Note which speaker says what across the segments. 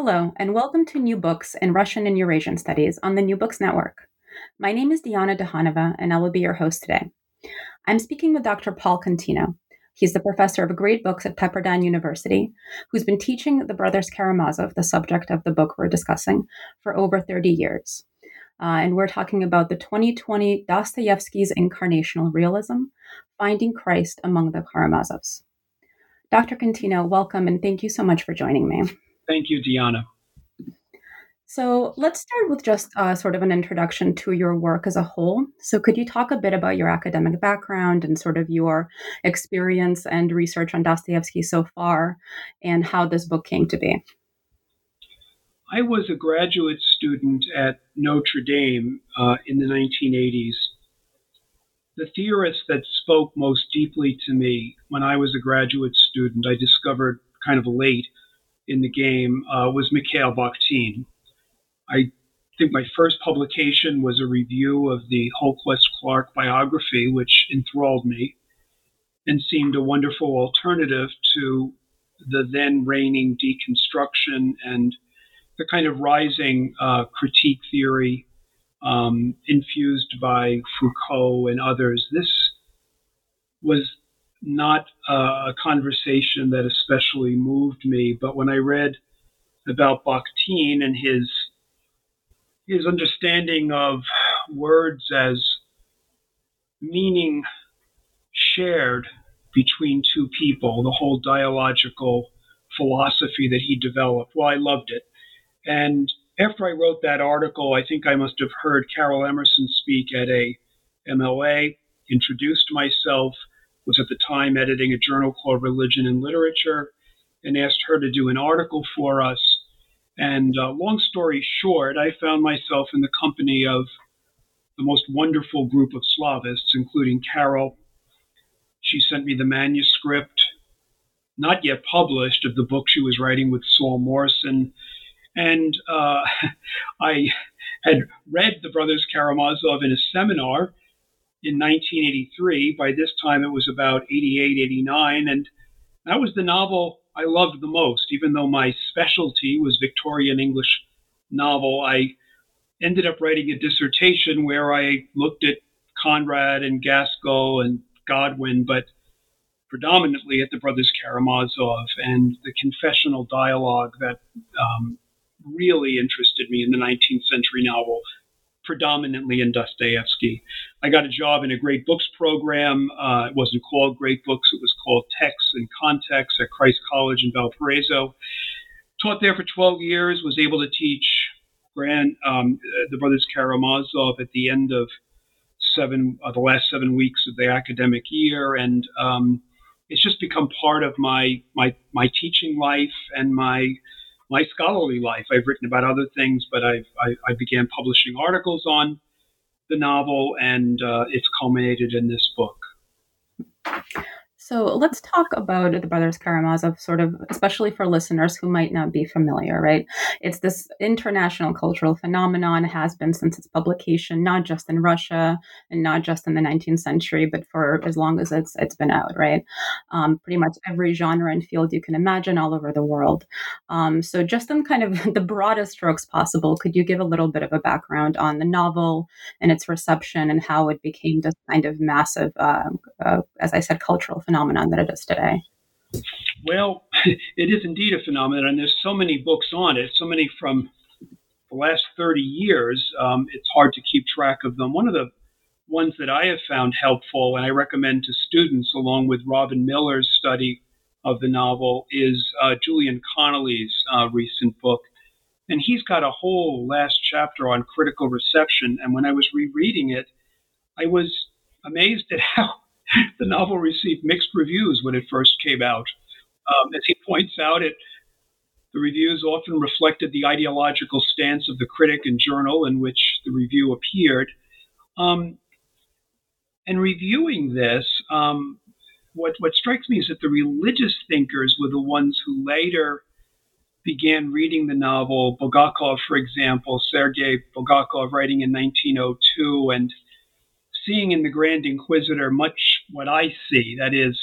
Speaker 1: Hello, and welcome to New Books in Russian and Eurasian Studies on the New Books Network. My name is Diana Dehanova, and I will be your host today. I'm speaking with Dr. Paul Contino. He's the professor of great books at Pepperdine University, who's been teaching the brothers Karamazov, the subject of the book we're discussing, for over 30 years. Uh, and we're talking about the 2020 Dostoevsky's Incarnational Realism Finding Christ Among the Karamazovs. Dr. Contino, welcome, and thank you so much for joining me.
Speaker 2: Thank you, Diana.
Speaker 1: So let's start with just uh, sort of an introduction to your work as a whole. So, could you talk a bit about your academic background and sort of your experience and research on Dostoevsky so far and how this book came to be?
Speaker 2: I was a graduate student at Notre Dame uh, in the 1980s. The theorist that spoke most deeply to me when I was a graduate student, I discovered kind of late, in the game uh, was Mikhail Bakhtin. I think my first publication was a review of the Holquist Clark biography, which enthralled me and seemed a wonderful alternative to the then reigning deconstruction and the kind of rising uh, critique theory um, infused by Foucault and others. This was not a conversation that especially moved me, but when I read about Bakhtin and his his understanding of words as meaning shared between two people, the whole dialogical philosophy that he developed. Well, I loved it. And after I wrote that article, I think I must have heard Caryl Emerson speak at a MLA, introduced myself, was at the time editing a journal called Religion and Literature, and asked her to do an article for us. And uh, long story short, I found myself in the company of the most wonderful group of Slavists, including Caryl. She sent me the manuscript, not yet published, of the book she was writing with Saul Morson. And uh, I had read The Brothers Karamazov in a seminar in 1983. By this time, it was about 88, 89. And that was the novel I loved the most. Even though my specialty was Victorian English novel, I ended up writing a dissertation where I looked at Conrad and Gaskell and Godwin, but predominantly at the Brothers Karamazov and the confessional dialogue that um, really interested me in the 19th century novel predominantly in Dostoevsky. I got a job in a Great Books program. Uh, it wasn't called Great Books, it was called Texts and Context at Christ College in Valparaiso. Taught there for 12 years, was able to teach Grand, um, the Brothers Karamazov at the end of seven, uh, the last seven weeks of the academic year. And um, it's just become part of my, my, my teaching life and my my scholarly life. I've written about other things, but I've, I, I began publishing articles on the novel, and uh, it's culminated in this book.
Speaker 1: So let's talk about the Brothers Karamazov, sort of, especially for listeners who might not be familiar, right? It's this international cultural phenomenon, has been since its publication, not just in Russia and not just in the 19th century, but for as long as it's it's been out, right? Um, pretty much every genre and field you can imagine all over the world. Um, so, just in kind of the broadest strokes possible, could you give a little bit of a background on the novel and its reception and how it became this kind of massive, uh, uh, as I said, cultural phenomenon? Phenomenon that it is today?
Speaker 2: Well, it is indeed a phenomenon, and there's so many books on it, so many from the last 30 years, um, it's hard to keep track of them. One of the ones that I have found helpful, and I recommend to students, along with Robin Miller's study of the novel, is uh, Julian Connolly's uh, recent book. And he's got a whole last chapter on critical reception. And when I was rereading it, I was amazed at how the novel received mixed reviews when it first came out. Um, as he points out, it The reviews often reflected the ideological stance of the critic and journal in which the review appeared. Um, and reviewing this, um, what, what strikes me is that the religious thinkers were the ones who later began reading the novel. Bulgakov, for example, Sergei Bulgakov, writing in 1902, and seeing in the Grand Inquisitor much what I see that is,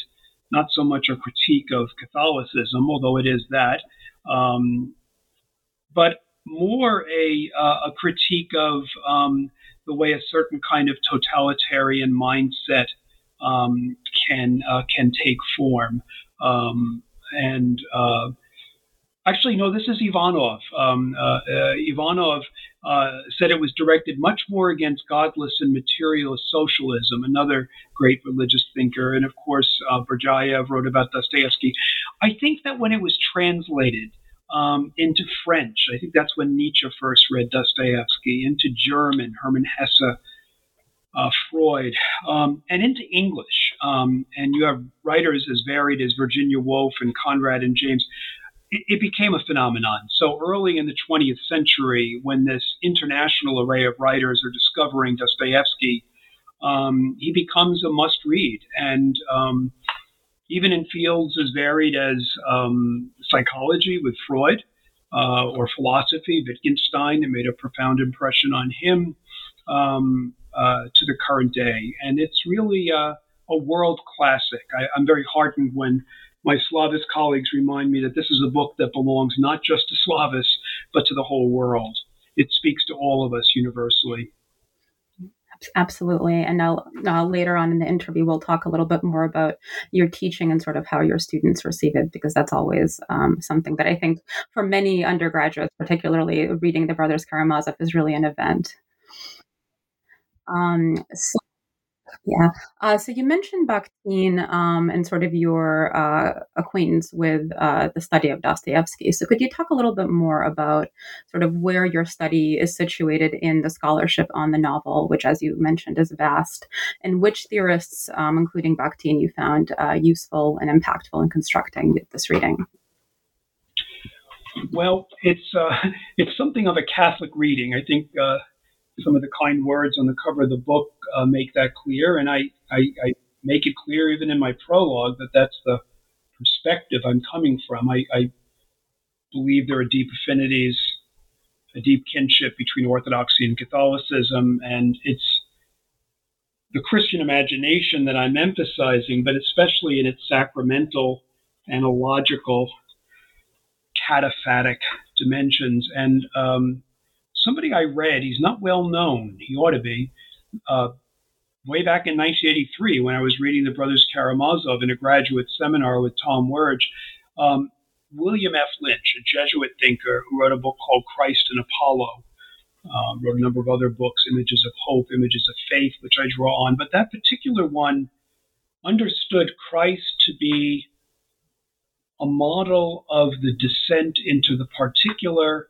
Speaker 2: not so much a critique of Catholicism, although it is that, um, but more a, uh, a critique of um, the way a certain kind of totalitarian mindset um, can uh, can take form. Um, and uh, Actually, no, this is Ivanov. Um, uh, uh, Ivanov uh, said it was directed much more against godless and materialist socialism, another great religious thinker. And of course, uh, Berdyaev wrote about Dostoevsky. I think that when it was translated um, into French, I think that's when Nietzsche first read Dostoevsky, into German, Hermann Hesse. Uh, Freud, um, and into English. Um, and you have writers as varied as Virginia Woolf and Conrad and James it, it became a phenomenon. So early in the 20th century, when this international array of writers are discovering Dostoevsky, um, he becomes a must read. And um, even in fields as varied as um, psychology with Freud uh, or philosophy, Wittgenstein, it made a profound impression on him um, uh, to the current day. And it's really a world classic. I, I'm very heartened when my Slavis colleagues remind me that this is a book that belongs not just to Slavis, but to the whole world. It speaks to all of us universally.
Speaker 1: Absolutely. And now, now, later on in the interview, we'll talk a little bit more about your teaching and sort of how your students receive it, because that's always um, something that I think for many undergraduates, particularly reading the Brothers Karamazov, is really an event. Um, so yeah. Uh, so you mentioned Bakhtin um, and sort of your uh, acquaintance with uh, the study of Dostoevsky. So could you talk a little bit more about sort of where your study is situated in the scholarship on the novel, which, as you mentioned, is vast, and which theorists, um, including Bakhtin, you found uh, useful and impactful in constructing this reading?
Speaker 2: Well, it's uh, it's something of a Catholic reading. I think uh, some of the kind words on the cover of the book uh, make that clear, and I, I, I, make it clear even in my prologue that that's the perspective I'm coming from. I, I believe there are deep affinities, a deep kinship between Orthodoxy and Catholicism, and it's the Christian imagination that I'm emphasizing, but especially in its sacramental, analogical, cataphatic dimensions. And um, somebody I read, he's not well known, he ought to be, uh, way back in 1983 when I was reading the Brothers Karamazov in a graduate seminar with Tom Werge. Um, William F. Lynch, a Jesuit thinker who wrote a book called Christ and Apollo, um, wrote a number of other books, Images of Hope, Images of Faith, which I draw on. But that particular one understood Christ to be a model of the descent into the particular,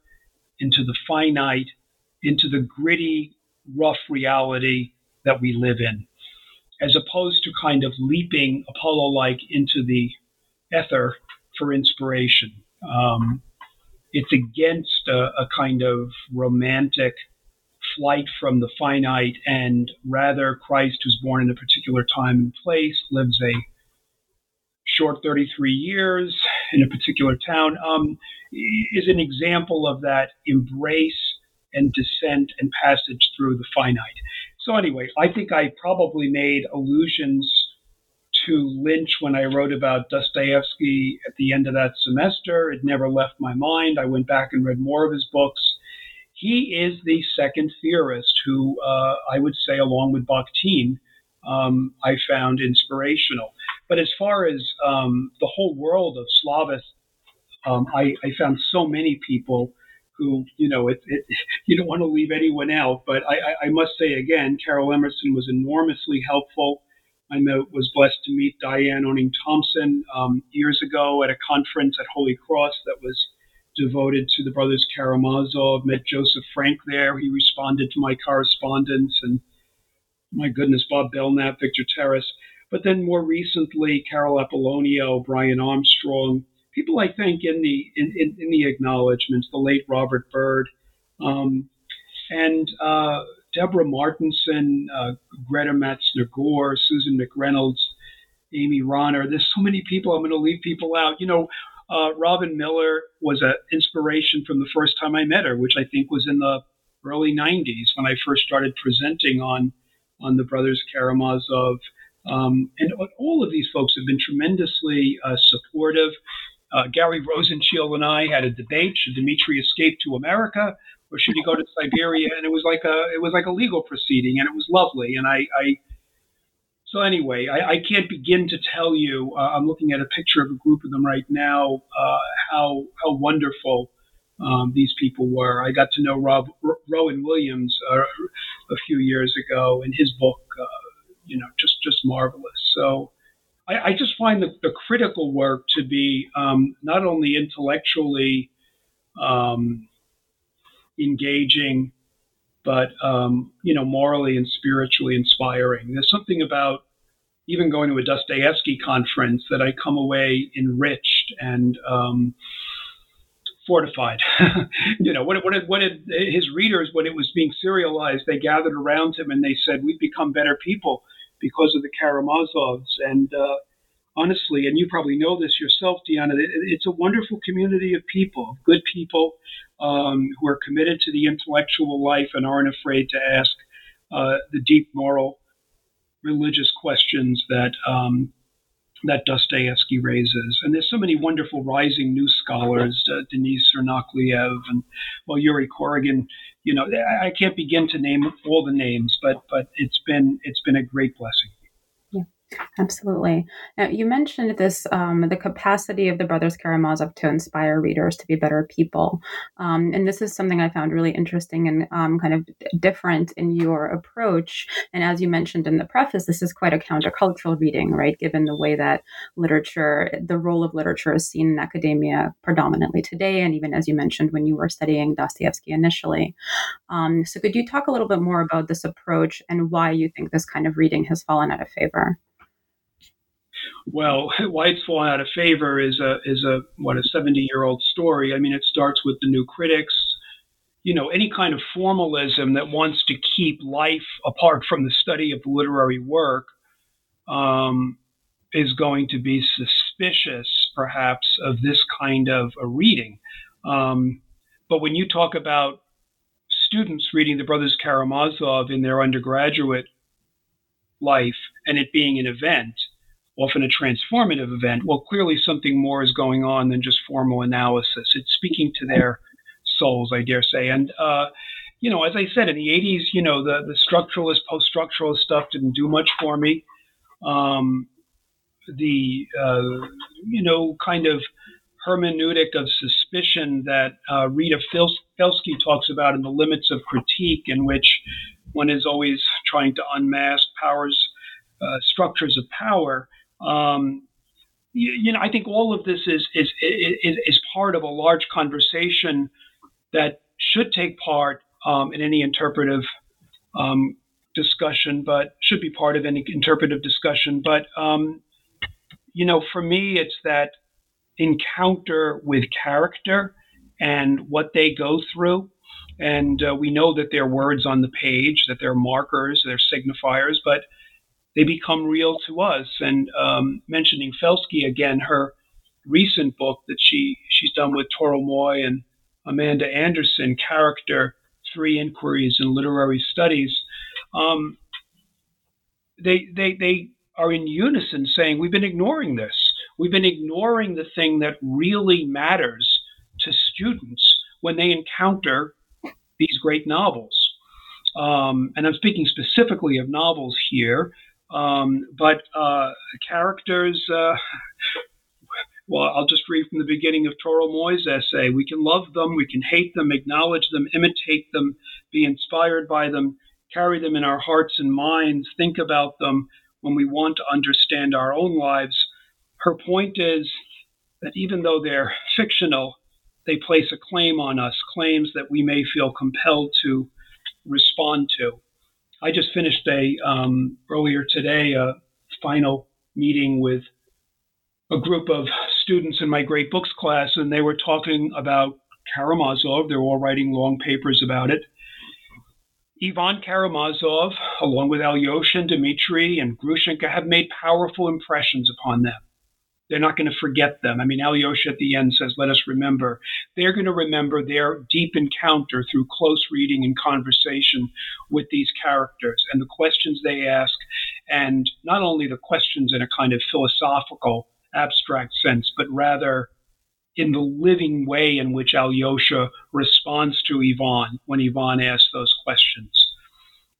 Speaker 2: into the finite, into the gritty, rough reality that we live in, as opposed to kind of leaping Apollo like into the ether for inspiration. Um, it's against a, a, kind of romantic flight from the finite, and rather, Christ, who's born in a particular time and place, lives a short 33 years in a particular town, um, is an example of that embrace and descent and passage through the finite. So, anyway, I think I probably made allusions to Lynch when I wrote about Dostoevsky at the end of that semester. It never left my mind. I went back and read more of his books. He is the second theorist who uh, I would say, along with Bakhtin, um, I found inspirational. But as far as um, the whole world of Slavis, um, I, I, found so many people who, you know, it, it, you don't want to leave anyone out. But I, I, must say again, Caryl Emerson was enormously helpful. I was blessed to meet Diane Oenning Thompson um, years ago at a conference at Holy Cross that was devoted to the brothers Karamazov. Met Joseph Frank there. He responded to my correspondence, and my goodness, Bob Belknap, Victor Terras. But then more recently, Carol Apollonio, Brian Armstrong, people I think in the in, in, in the acknowledgments, the late Robert Byrd, um, and uh, Deborah Martinsen, uh, Greta Matzner Gore, Susan McReynolds, Amy Ronner. There's so many people. I'm going to leave people out. You know, uh, Robin Miller was an inspiration from the first time I met her, which I think was in the early 90s when I first started presenting on on the Brothers Karamazov. Um, and all of these folks have been tremendously uh, supportive. Uh, Gary Rosenshield and I had a debate: should Dmitri escape to America, or should he go to Siberia? And it was like a it was like a legal proceeding, and it was lovely. And I, I so anyway, I, I, can't begin to tell you. Uh, I'm looking at a picture of a group of them right now. Uh, how how wonderful um, these people were. I got to know Rob R- Rowan Williams uh, a few years ago, and his book, uh, you know, just just marvelous. So I, I just find the, the, critical work to be um, not only intellectually um, engaging, but um, you know, morally and spiritually inspiring. There's something about even going to a Dostoevsky conference that I come away enriched and um, fortified. you know, what, what, what his readers, when it was being serialized, they gathered around him and they said, "We've become better people because of the Karamazovs." And uh, honestly, and you probably know this yourself, Deanna, it, it's a wonderful community of people, good people um, who are committed to the intellectual life and aren't afraid to ask uh, the deep moral, religious questions that um, that Dostoevsky raises. And there's so many wonderful rising new scholars, uh, Denis Tsarnakliev and well, Yuri Corrigan. You know, I can't begin to name all the names, but but it's been it's been a great blessing.
Speaker 1: Absolutely. Now, you mentioned this um, the capacity of the Brothers Karamazov to inspire readers to be better people. Um, and this is something I found really interesting and um, kind of different in your approach. And as you mentioned in the preface, this is quite a countercultural reading, right? Given the way that literature, the role of literature is seen in academia predominantly today. And even as you mentioned when you were studying Dostoevsky initially. Um, so, could you talk a little bit more about this approach and why you think this kind of reading has fallen out of favor?
Speaker 2: Well, why it's fallen out of favor is a is a what a 70 year old story. I mean, it starts with the new critics. You know, any kind of formalism that wants to keep life apart from the study of literary work um, is going to be suspicious, perhaps, of this kind of a reading. Um, but when you talk about students reading the Brothers Karamazov in their undergraduate life and it being an event, often a transformative event, well, clearly something more is going on than just formal analysis. It's speaking to their souls, I dare say. And, uh, you know, as I said, in the 80s, you know, the, the structuralist, post structuralist stuff didn't do much for me. Um, the, uh, you know, kind of hermeneutic of suspicion that uh, Rita Felski talks about in The Limits of Critique, in which one is always trying to unmask powers, uh, structures of power um, you, you, know, I think all of this is, is, is, is part of a large conversation that should take part um, in any interpretive um, discussion, but should be part of any interpretive discussion. But, um, you know, for me, it's that encounter with character and what they go through. And uh, we know that they're words on the page, that they're markers, they're signifiers, but they become real to us. And um, mentioning Felski again, her recent book that she she's done with Toril Moi and Amanda Anderson, Character: Three Inquiries in Literary Studies. Um, they they they are in unison saying we've been ignoring this. We've been ignoring the thing that really matters to students when they encounter these great novels. Um, and I'm speaking specifically of novels here. Um, but uh, characters, uh, well, I'll just read from the beginning of Toril Moi's essay. We can love them, we can hate them, acknowledge them, imitate them, be inspired by them, carry them in our hearts and minds, think about them when we want to understand our own lives. Her point is that even though they're fictional, they place a claim on us, claims that we may feel compelled to respond to. I just finished a um, earlier today a final meeting with a group of students in my great books class, and they were talking about Karamazov. They were all writing long papers about it. Ivan Karamazov, along with Alyosha and Dmitri and Grushenka, have made powerful impressions upon them. They're not going to forget them. I mean, Alyosha at the end says, Let us remember. They're going to remember their deep encounter through close reading and conversation with these characters and the questions they ask, and not only the questions in a kind of philosophical, abstract sense, but rather in the living way in which Alyosha responds to Ivan when Ivan asks those questions.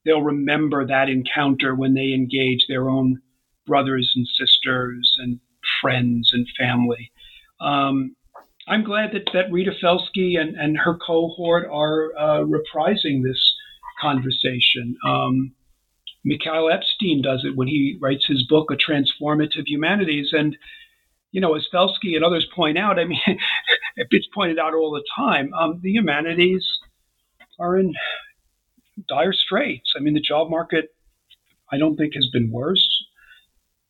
Speaker 2: They'll remember that encounter when they engage their own brothers and sisters and friends and family. Um, I'm glad that, that Rita Felski and, and her cohort are uh, reprising this conversation. Um, Mikhail Epstein does it when he writes his book, A Transformative Humanities. And, you know, as Felski and others point out, I mean, it's pointed out all the time, um, the humanities are in dire straits. I mean, the job market, I don't think, has been worse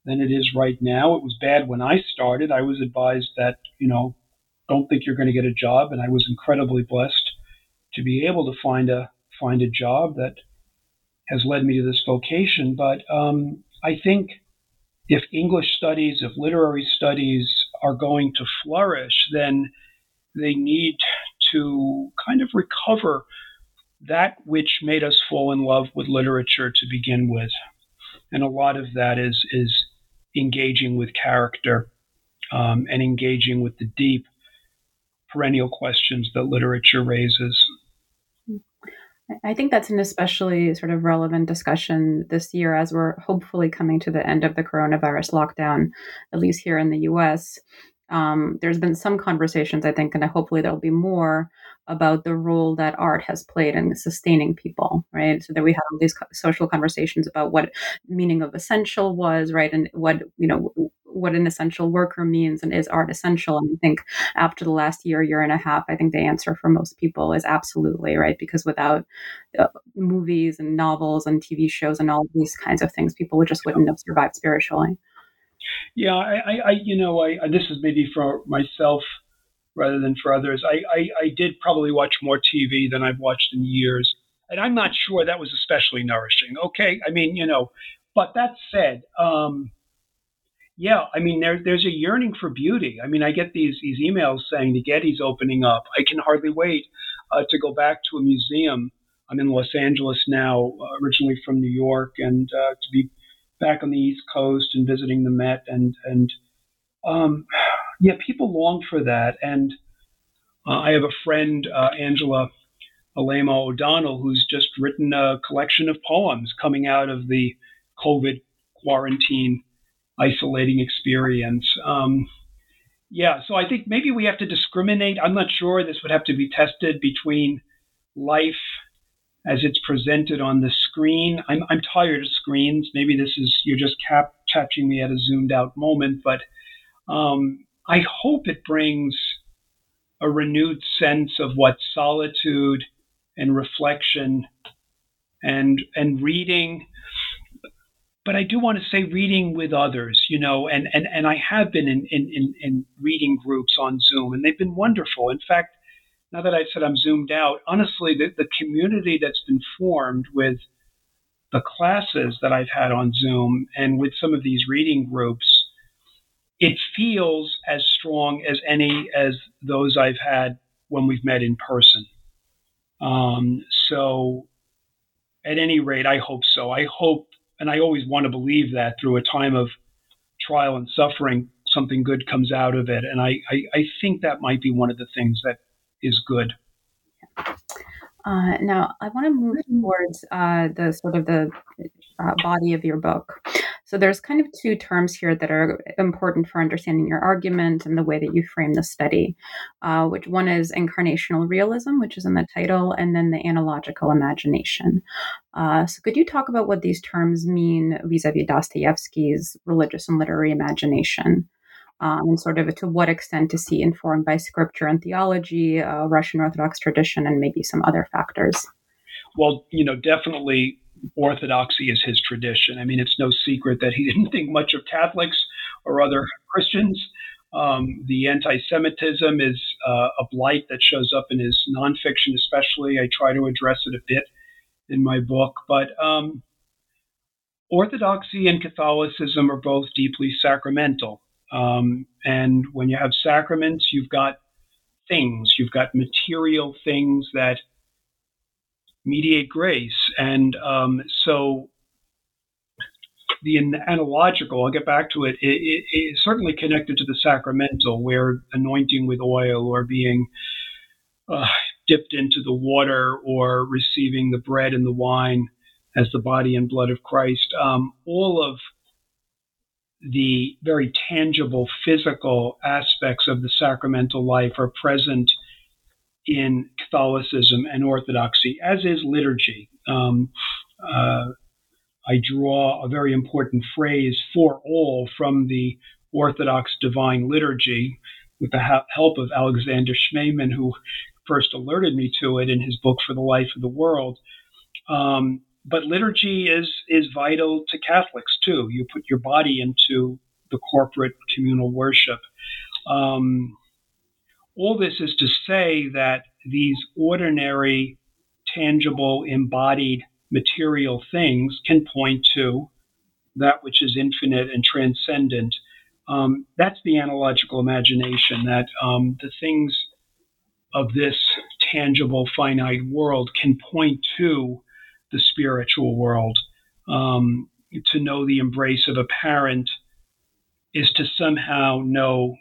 Speaker 2: than it is right now. It was bad when I started. I was advised that, you know, don't think you're going to get a job. And I was incredibly blessed to be able to find a find a job that has led me to this vocation. But um, I think if English studies, if literary studies are going to flourish, then they need to kind of recover that which made us fall in love with literature to begin with. And a lot of that is is engaging with character um, and engaging with the deep perennial questions that literature raises.
Speaker 1: I think that's an especially sort of relevant discussion this year as we're hopefully coming to the end of the coronavirus lockdown, at least here in the US. Um, there's been some conversations, I think, and hopefully there'll be more about the role that art has played in sustaining people, right? So that we have these social conversations about what meaning of essential was, right, and what you know what an essential worker means, and is art essential? And I think after the last year, year and a half, I think the answer for most people is absolutely right, because without uh, movies and novels and TV shows and all these kinds of things, people would just wouldn't have survived spiritually.
Speaker 2: Yeah, I, I you know, I, this is maybe for myself rather than for others. I, I, I did probably watch more TV than I've watched in years. And I'm not sure that was especially nourishing. Okay. I mean, you know, but that said, um, yeah, I mean, there, there's a yearning for beauty. I mean, I get these, these emails saying the Getty's opening up. I can hardly wait uh, to go back to a museum. I'm in Los Angeles now, uh, originally from New York, and uh, to be back on the East Coast and visiting the Met and and um, yeah, people long for that. And uh, I have a friend, uh, Angela Alaimo O'Donnell, who's just written a collection of poems coming out of the COVID quarantine isolating experience. Um, yeah, so I think maybe we have to discriminate. I'm not sure this would have to be tested between life as it's presented on the screen. I'm, I'm tired of screens. Maybe this is, you're just cap- catching me at a zoomed out moment, but um, I hope it brings a renewed sense of what solitude and reflection and and reading but I do want to say reading with others, you know, and, and, and I have been in, in, in, in reading groups on Zoom and they've been wonderful. In fact, now that I said I'm zoomed out, honestly, the, the community that's been formed with the classes that I've had on Zoom and with some of these reading groups it feels as strong as any as those I've had when we've met in person. Um, so, at any rate, I hope so. I hope, and I always want to believe that through a time of trial and suffering, something good comes out of it. And I, I, I think that might be one of the things that is good.
Speaker 1: Uh, now, I want to move towards uh, the sort of the uh, body of your book. So there's kind of two terms here that are important for understanding your argument and the way that you frame the study. Uh, which one is incarnational realism, which is in the title, and then the analogical imagination. Uh, so could you talk about what these terms mean vis-a-vis Dostoevsky's religious and literary imagination? Um, and sort of to what extent is he informed by scripture and theology, uh, Russian Orthodox tradition, and maybe some other factors?
Speaker 2: Well, you know, definitely orthodoxy is his tradition. I mean, it's no secret that he didn't think much of Catholics or other Christians. Um, the anti-Semitism is uh, a blight that shows up in his nonfiction, especially. I try to address it a bit in my book, but um, Orthodoxy and Catholicism are both deeply sacramental. Um, and when you have sacraments, you've got things, you've got material things that mediate grace. And um, so the analogical, I'll get back to it, it, it, is certainly connected to the sacramental, where anointing with oil or being uh, dipped into the water or receiving the bread and the wine as the body and blood of Christ. Um, all of the very tangible physical aspects of the sacramental life are present in Catholicism and Orthodoxy, as is liturgy. Um, uh, I draw a very important phrase for all from the Orthodox Divine Liturgy with the help of Alexander Schmemann, who first alerted me to it in his book For the Life of the World. Um, but liturgy is is vital to Catholics too. You put your body into the corporate communal worship. Um, all this is to say that these ordinary, tangible, embodied material things can point to that which is infinite and transcendent. Um, that's the analogical imagination, that um, the things of this tangible, finite world can point to the spiritual world. Um, to know the embrace of a parent is to somehow know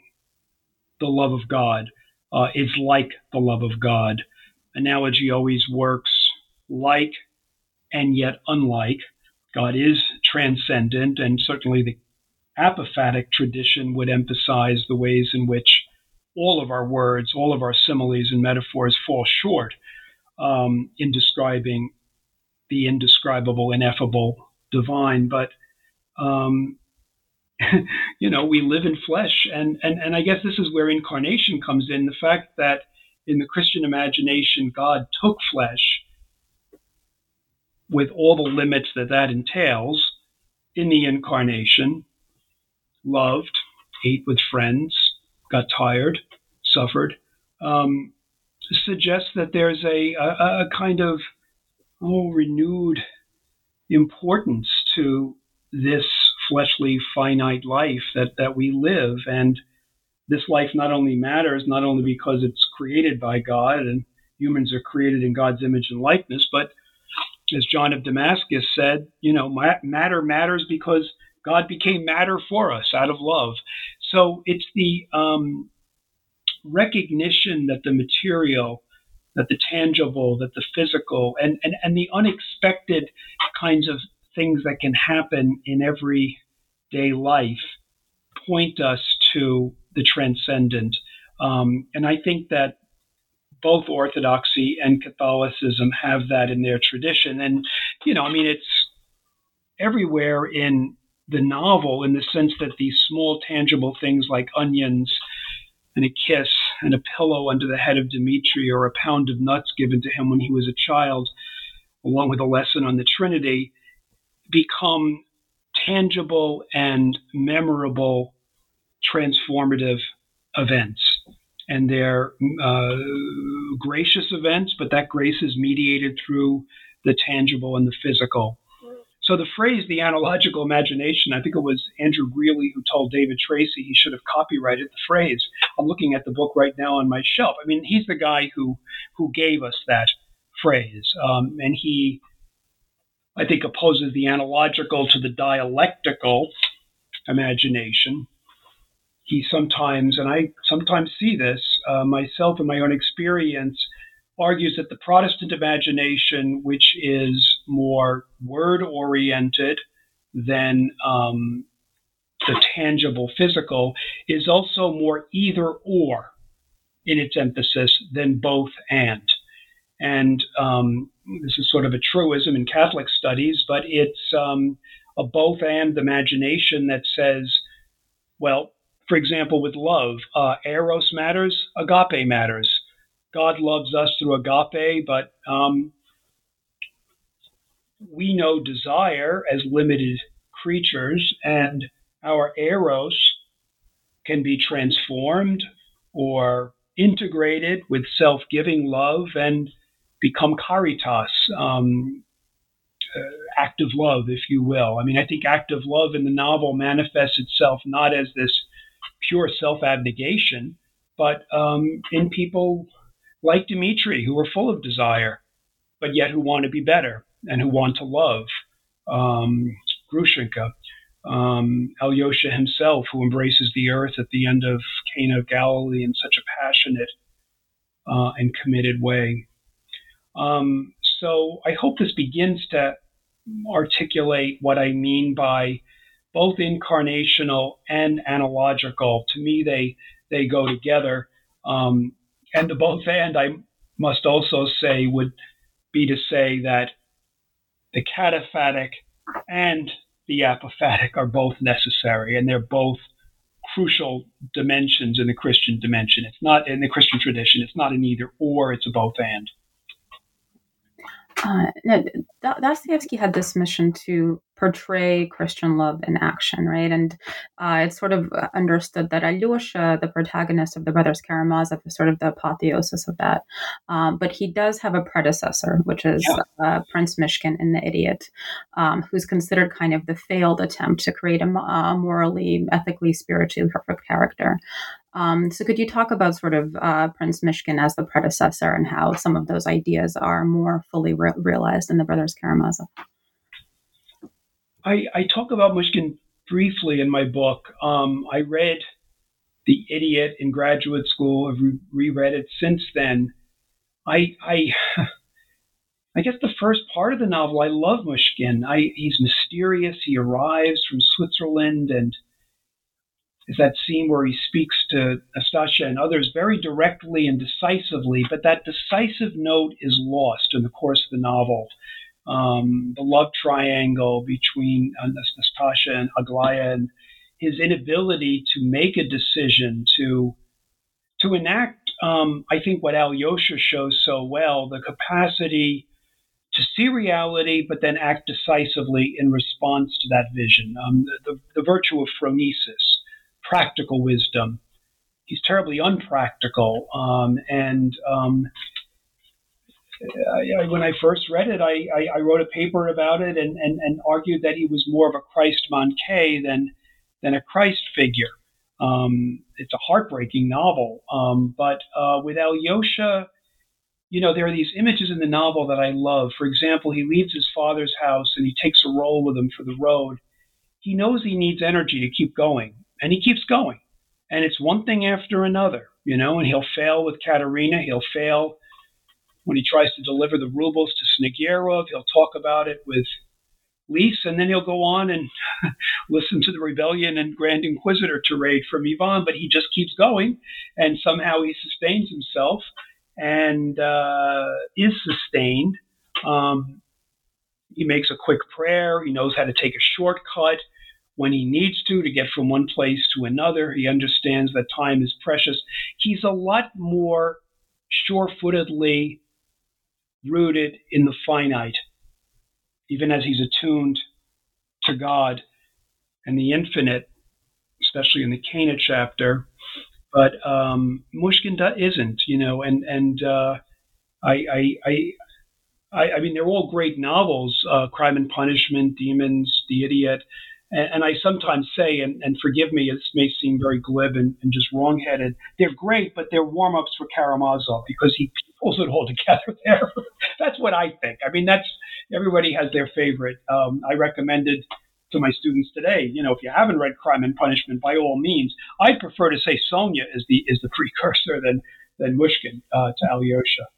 Speaker 2: the love of God. Uh, it's like the love of God. Analogy always works like and yet unlike. God is transcendent, and certainly the apophatic tradition would emphasize the ways in which all of our words, all of our similes and metaphors fall short um, in describing the indescribable, ineffable, divine. But um, you know, we live in flesh, and, and and I guess this is where incarnation comes in. The fact that in the Christian imagination, God took flesh with all the limits that that entails in the incarnation, loved, ate with friends, got tired, suffered, um, suggests that there's a, a, a kind of oh, renewed importance to this fleshly, finite life that, that we live. And this life not only matters, not only because it's created by God and humans are created in God's image and likeness, but as John of Damascus said, you know, matter matters because God became matter for us out of love. So it's the um, recognition that the material, that the tangible, that the physical, and, and, and the unexpected kinds of things that can happen in everyday life point us to the transcendent. Um, and I think that both Orthodoxy and Catholicism have that in their tradition. And, you know, I mean, it's everywhere in the novel in the sense that these small, tangible things like onions and a kiss and a pillow under the head of Dimitri or a pound of nuts given to him when he was a child, along with a lesson on the Trinity, become tangible and memorable transformative events and they're uh, gracious events, but that grace is mediated through the tangible and the physical. So the phrase "the analogical imagination," I think it was Andrew Greeley who told David Tracy he should have copyrighted the phrase. I'm looking at the book right now on my shelf. I mean, he's the guy who who gave us that phrase, um, and he, I think, opposes the analogical to the dialectical imagination he sometimes, and I sometimes see this uh, myself in my own experience, argues that the Protestant imagination, which is more word oriented than um, the tangible physical, is also more either or in its emphasis than both and. And um, this is sort of a truism in Catholic studies, but it's um, a both and imagination that says, well, for example, with love, uh, eros matters, agape matters. God loves us through agape, but um, we know desire as limited creatures, and our eros can be transformed or integrated with self giving love and become caritas, um, uh, active love, if you will. I mean, I think active love in the novel manifests itself not as this pure self abnegation, but um, in people like Dmitri who are full of desire, but yet who want to be better and who want to love. Um, Grushenka, um, Alyosha himself, who embraces the earth at the end of Cana of Galilee in such a passionate uh, and committed way. Um, so I hope this begins to articulate what I mean by both incarnational and analogical. To me, they they go together. Um, and the both and I must also say would be to say that the cataphatic and the apophatic are both necessary, and they're both crucial dimensions in the Christian dimension. It's not in the Christian tradition. It's not an either or. It's a both and.
Speaker 1: Uh, no, Dostoevsky had this mission to portray Christian love in action, right? And uh, it's sort of understood that Alyosha, the protagonist of the Brothers Karamazov, is sort of the apotheosis of that. Um, but he does have a predecessor, which is yeah. uh, Prince Myshkin in The Idiot, um, who's considered kind of the failed attempt to create a, a morally, ethically, spiritually perfect character. Um, so, could you talk about sort of uh, Prince Myshkin as the predecessor and how some of those ideas are more fully re- realized in the Brothers Karamazov?
Speaker 2: I, I, talk about Myshkin briefly in my book. Um, I read The Idiot in graduate school. I've re- reread it since then. I, I, I guess the first part of the novel, I love Myshkin. I, he's mysterious. He arrives from Switzerland and is that scene where he speaks to Nastasha and others very directly and decisively, but that decisive note is lost in the course of the novel. Um, the love triangle between uh, Nastasha and Aglaya and his inability to make a decision to to enact, um, I think what Alyosha shows so well, the capacity to see reality, but then act decisively in response to that vision. Um, the, the, the virtue of phronesis practical wisdom. He's terribly unpractical. Um, and um, I, when I first read it, I, I, I, wrote a paper about it and, and, and argued that he was more of a Christ Manqué than, than a Christ figure. Um, it's a heartbreaking novel. Um, but uh, with Alyosha, you know, there are these images in the novel that I love. For example, he leaves his father's house and he takes a roll with him for the road. He knows he needs energy to keep going and he keeps going. And it's one thing after another, you know, and he'll fail with Katerina. He'll fail when he tries to deliver the rubles to Snegiryov. He'll talk about it with Lise, and then he'll go on and listen to the rebellion and Grand Inquisitor tirade from Ivan, but he just keeps going, and somehow he sustains himself and uh, is sustained. Um, he makes a quick prayer. He knows how to take a shortcut when he needs to to get from one place to another. He understands that time is precious. He's a lot more sure footedly rooted in the finite, even as he's attuned to God and the infinite, especially in the Cana chapter. But um, Myshkin isn't, you know, and and uh, I, I, I I, mean, they're all great novels uh, Crime and Punishment, Demons, The Idiot. And, I sometimes say, and, and, forgive me, it may seem very glib and, and just wrongheaded, they're great, but they're warm ups for Karamazov because he pulls it all together there. that's what I think. I mean, that's everybody has their favorite. Um, I recommended to my students today, you know, if you haven't read Crime and Punishment, by all means, I'd prefer to say Sonia is the is the precursor than than Myshkin uh, to Alyosha.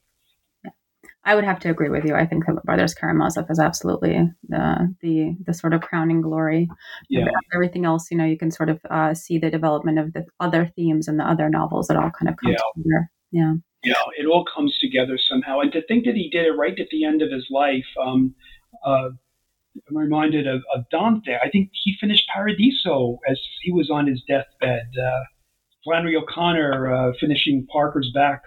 Speaker 1: I would have to agree with you. I think that Brothers Karamazov is absolutely the the the sort of crowning glory.
Speaker 2: Yeah.
Speaker 1: Everything else, you know, you can sort of uh, see the development of the other themes and the other novels that all kind of come yeah. together. Yeah.
Speaker 2: Yeah, it all comes together somehow. And to think that he did it right at the end of his life, um, uh, I'm reminded of, of, Dante. I think he finished Paradiso as he was on his deathbed. Uh, Flannery O'Connor uh, finishing Parker's Back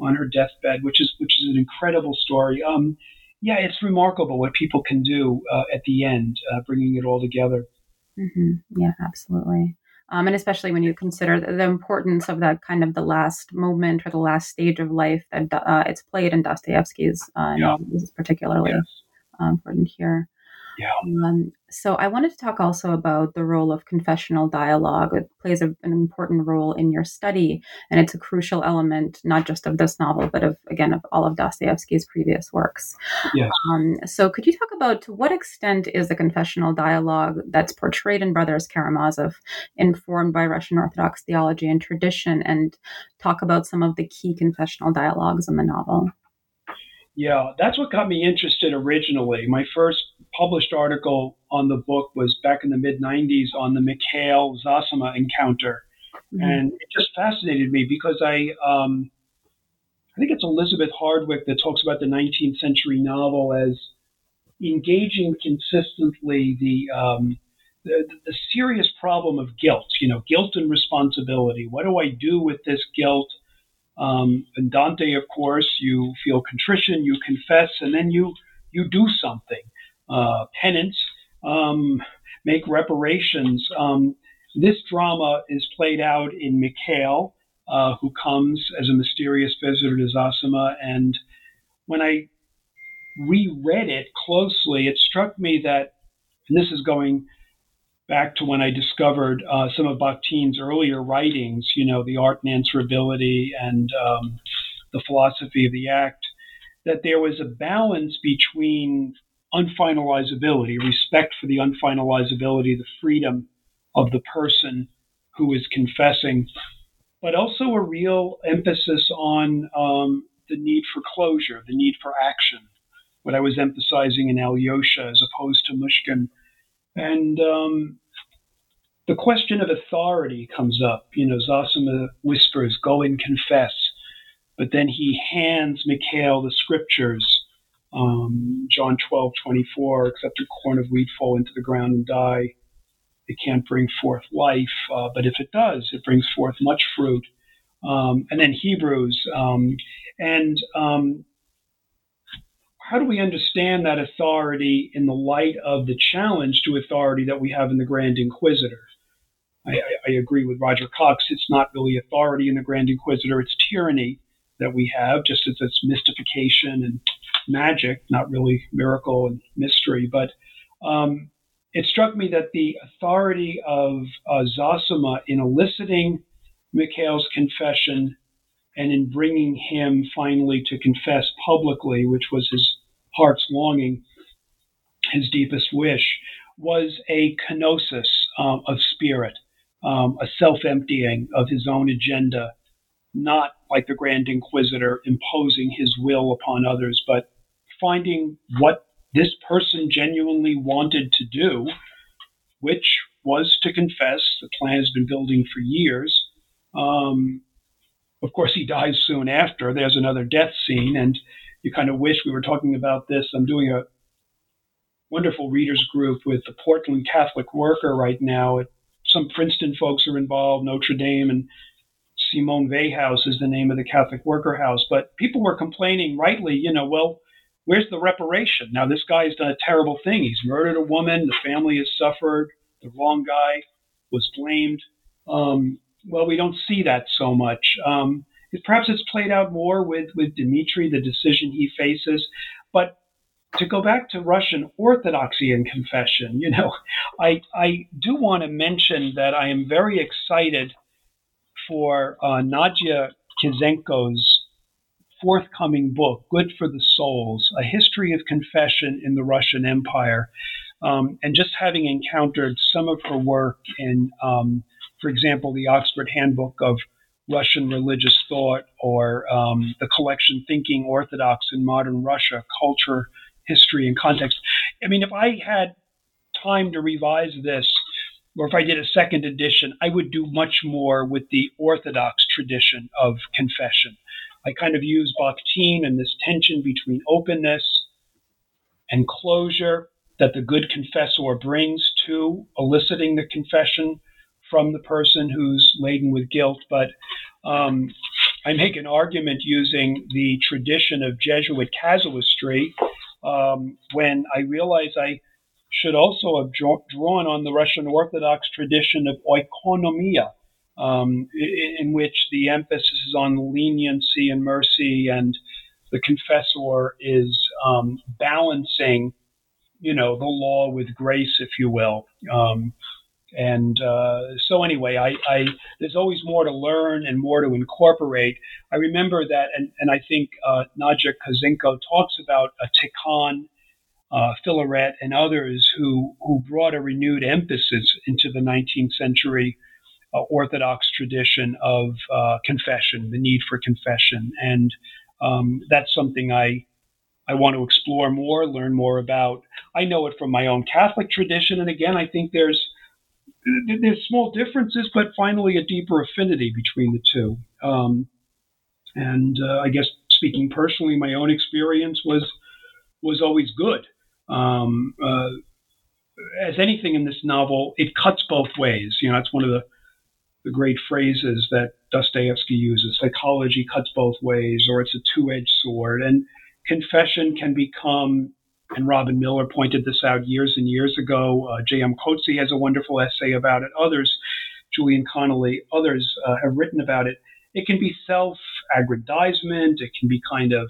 Speaker 2: on her deathbed, which is which is an incredible story. Um, yeah, it's remarkable what people can do uh, at the end, uh, bringing it all together.
Speaker 1: Mm-hmm. Yeah, absolutely. Um, and especially when you consider the, the, importance of that kind of the last moment or the last stage of life that uh, it's played in Dostoevsky's uh, yeah. novels, particularly yes. um, important here.
Speaker 2: Yeah.
Speaker 1: Um, so I wanted to talk also about the role of confessional dialogue. It plays a, an important role in your study, and it's a crucial element not just of this novel, but of again of all of Dostoevsky's previous works.
Speaker 2: Yes.
Speaker 1: Um, so could you talk about to what extent is the confessional dialogue that's portrayed in Brothers Karamazov informed by Russian Orthodox theology and tradition, and talk about some of the key confessional dialogues in the novel?
Speaker 2: Yeah, that's what got me interested originally. My first published article on the book was back in the mid 90s on the Mikhail Zosima encounter. Mm-hmm. And it just fascinated me because I, um, I think it's Elizabeth Hardwick that talks about the 19th century novel as engaging consistently the, um, the, the serious problem of guilt, you know, guilt and responsibility. What do I do with this guilt? Um, and Dante, of course, you feel contrition, you confess, and then you you do something, uh, penance, um, make reparations. Um, this drama is played out in Mikhail, uh, who comes as a mysterious visitor to Zosima, and when I reread it closely, it struck me that, and this is going back to when I discovered uh, some of Bakhtin's earlier writings, you know, the art and answerability and um, the philosophy of the act, that there was a balance between unfinalizability, respect for the unfinalizability, the freedom of the person who is confessing, but also a real emphasis on um, the need for closure, the need for action. What I was emphasizing in Alyosha as opposed to Myshkin and um, the question of authority comes up. You know, Zosima whispers, Go and confess. But then he hands Mikhail the scriptures, um, John 12, 24, except a corn of wheat fall into the ground and die. It can't bring forth life, uh, but if it does, it brings forth much fruit. Um, and then Hebrews. Um, and um, how do we understand that authority in the light of the challenge to authority that we have in the Grand Inquisitor? I, I, agree with Roger Cox. It's not really authority in the Grand Inquisitor, it's tyranny that we have, just as it's mystification and magic, not really miracle and mystery. But um, it struck me that the authority of uh, Zosima in eliciting Mikhail's confession and in bringing him finally to confess publicly, which was his heart's longing, his deepest wish, was a kenosis um, of spirit, um, a self emptying of his own agenda, not like the Grand Inquisitor imposing his will upon others, but finding what this person genuinely wanted to do, which was to confess. The plan has been building for years. Um, of course, he dies soon after. There's another death scene, and you kind of wish we were talking about this. I'm doing a wonderful readers group with the Portland Catholic Worker right now. Some Princeton folks are involved, Notre Dame, and Simone Weil House is the name of the Catholic Worker House. But people were complaining rightly, you know, well, where's the reparation? Now, this guy's done a terrible thing. He's murdered a woman. The family has suffered. The wrong guy was blamed. Um, well, we don't see that so much. Um, perhaps it's played out more with, with Dmitri, the decision he faces. But to go back to Russian orthodoxy and confession, you know, I, I do want to mention that I am very excited for uh, Nadia Kizenko's forthcoming book, Good for the Souls A History of Confession in the Russian Empire. Um, and just having encountered some of her work in, um, for example, the Oxford Handbook of Russian religious thought or um, the collection Thinking Orthodox in Modern Russia, Culture, History, and Context. I mean, if I had time to revise this, or if I did a second edition, I would do much more with the Orthodox tradition of confession. I kind of use Bakhtin and this tension between openness and closure that the good confessor brings to eliciting the confession from the person who's laden with guilt, but um, I make an argument using the tradition of Jesuit casuistry um, when I realize I should also have drawn on the Russian Orthodox tradition of oikonomia, um, in, in, which the emphasis is on leniency and mercy, and the confessor is um, balancing, you know, the law with grace, if you will. Um, and uh, so anyway, I, I, there's always more to learn and more to incorporate. I remember that, and, and I think uh, Nadja Kizenko talks about a Tikhon, uh, Filaret, and others who who brought a renewed emphasis into the 19th century uh, Orthodox tradition of uh, confession, the need for confession, and um, that's something I I want to explore more, learn more about. I know it from my own Catholic tradition, and again, I think there's there's small differences, but finally a deeper affinity between the two. Um, and uh, I guess speaking personally, my own experience was was always good. Um, uh, as anything in this novel, it cuts both ways. You know, that's one of the the great phrases that Dostoevsky uses. Psychology cuts both ways, or it's a two-edged sword. And confession can become and Robin Miller pointed this out years and years ago. Uh, J.M. Coetzee has a wonderful essay about it. Others, Julian Connolly, others uh, have written about it. It can be self aggrandizement, it can be kind of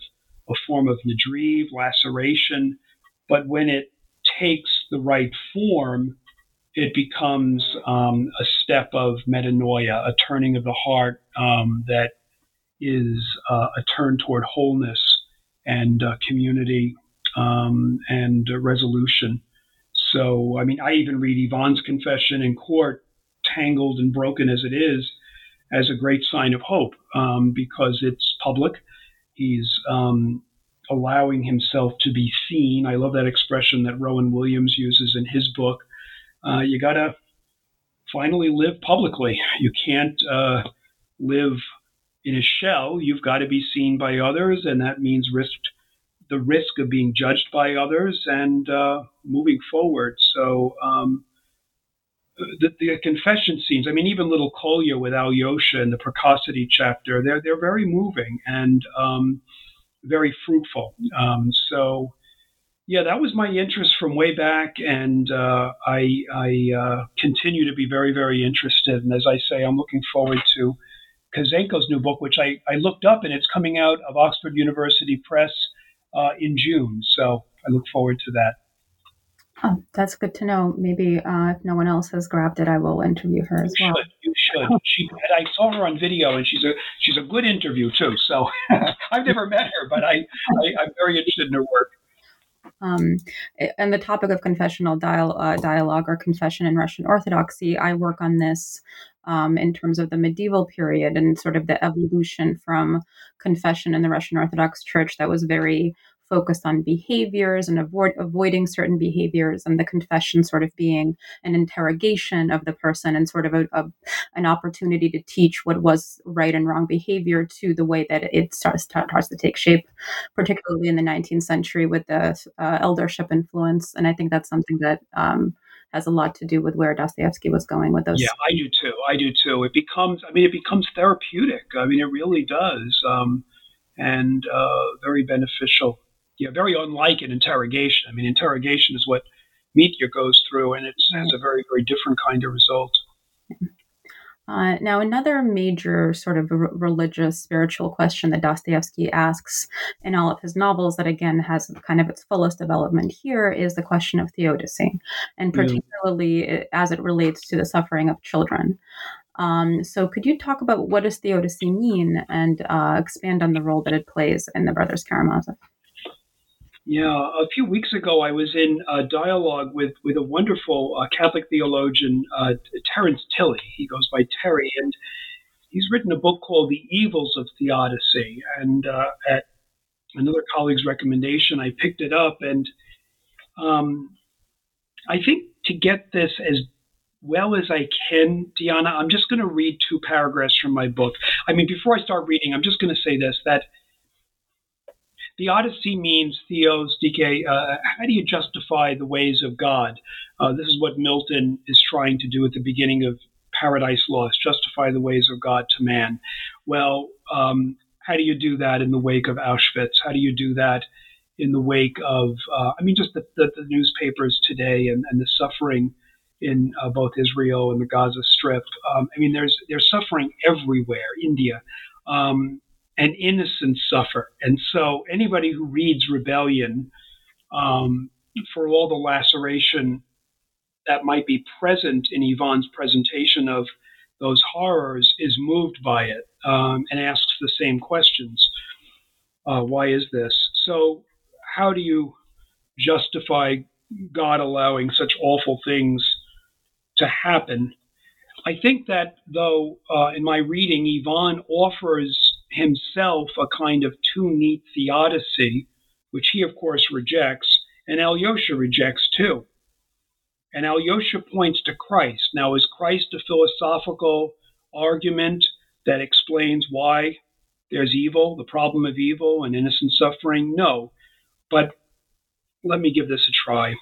Speaker 2: a form of nadryv, laceration. But when it takes the right form, it becomes um, a step of metanoia, a turning of the heart um, that is uh, a turn toward wholeness and uh, community um, and resolution. So, I mean, I even read Ivan's confession in court, tangled and broken as it is, as a great sign of hope um, because it's public. He's um, allowing himself to be seen. I love that expression that Rowan Williams uses in his book. Uh, you got to finally live publicly. You can't uh, live in a shell. You've got to be seen by others, and that means risk the risk of being judged by others and uh, moving forward. So um, the, the, confession scenes, I mean, even Little Kolya with Alyosha in the precocity chapter, they're, they're very moving and um, very fruitful. Um, so, yeah, that was my interest from way back, and uh, I, I uh, continue to be very, very interested. And as I say, I'm looking forward to Kizenko's new book, which I, I looked up, and it's coming out of Oxford University Press uh, in June. So I look forward to that.
Speaker 1: Oh, that's good to know. Maybe uh, if no one else has grabbed it, I will interview her as
Speaker 2: you
Speaker 1: well.
Speaker 2: Should, you should. She, I saw her on video, and she's a she's a good interview too. So I've never met her, but I, I am very interested in her work.
Speaker 1: Um, and the topic of confessional dial, uh, dialogue or confession in Russian Orthodoxy, I work on this um, in terms of the medieval period and sort of the evolution from confession in the Russian Orthodox Church that was very focused on behaviors and avoid, avoiding certain behaviors, and the confession sort of being an interrogation of the person and sort of a, a, an opportunity to teach what was right and wrong behavior to the way that it starts, starts to take shape, particularly in the 19th century with the uh, eldership influence. And I think that's something that um, has a lot to do with where Dostoevsky was going with those.
Speaker 2: Yeah, I do too. I do too. It becomes, I mean, it becomes therapeutic. I mean, it really does, um, and uh, very beneficial. Yeah, very unlike an interrogation. I mean, interrogation is what Mitya goes through, and it has a very, very different kind of result.
Speaker 1: Uh, now, another major sort of r- religious, spiritual question that Dostoevsky asks in all of his novels, that again has kind of its fullest development here, is the question of theodicy, and particularly mm. as it relates to the suffering of children. Um, so, could you talk about what does theodicy mean and uh, expand on the role that it plays in the Brothers Karamazov?
Speaker 2: Yeah, a few weeks ago, I was in a dialogue with, with a wonderful uh, Catholic theologian, uh, Terence Tilley. He goes by Terry, and he's written a book called The Evils of Theodicy. And uh, at another colleague's recommendation, I picked it up. And um, I think to get this as well as I can, Diana, I'm just going to read two paragraphs from my book. I mean, before I start reading, I'm just going to say this that Theodicy means theos, dike. Uh, how do you justify the ways of God? Uh, this is what Milton is trying to do at the beginning of Paradise Lost, justify the ways of God to man. Well, um, how do you do that in the wake of Auschwitz? How do you do that in the wake of, uh, I mean, just the, the, the, newspapers today and, and the suffering in uh, both Israel and the Gaza Strip. Um, I mean, there's there's suffering everywhere. India, um, and innocents suffer, and so anybody who reads Rebellion, um, for all the laceration that might be present in Ivan's presentation of those horrors, is moved by it um, and asks the same questions. Uh, why is this? So, how do you justify God allowing such awful things to happen? I think that, though, uh, in my reading, Yvonne offers himself a kind of too neat theodicy, which he, of course, rejects, and Alyosha rejects too. And Alyosha points to Christ. Now, is Christ a philosophical argument that explains why there's evil, the problem of evil and innocent suffering? No. But let me give this a try.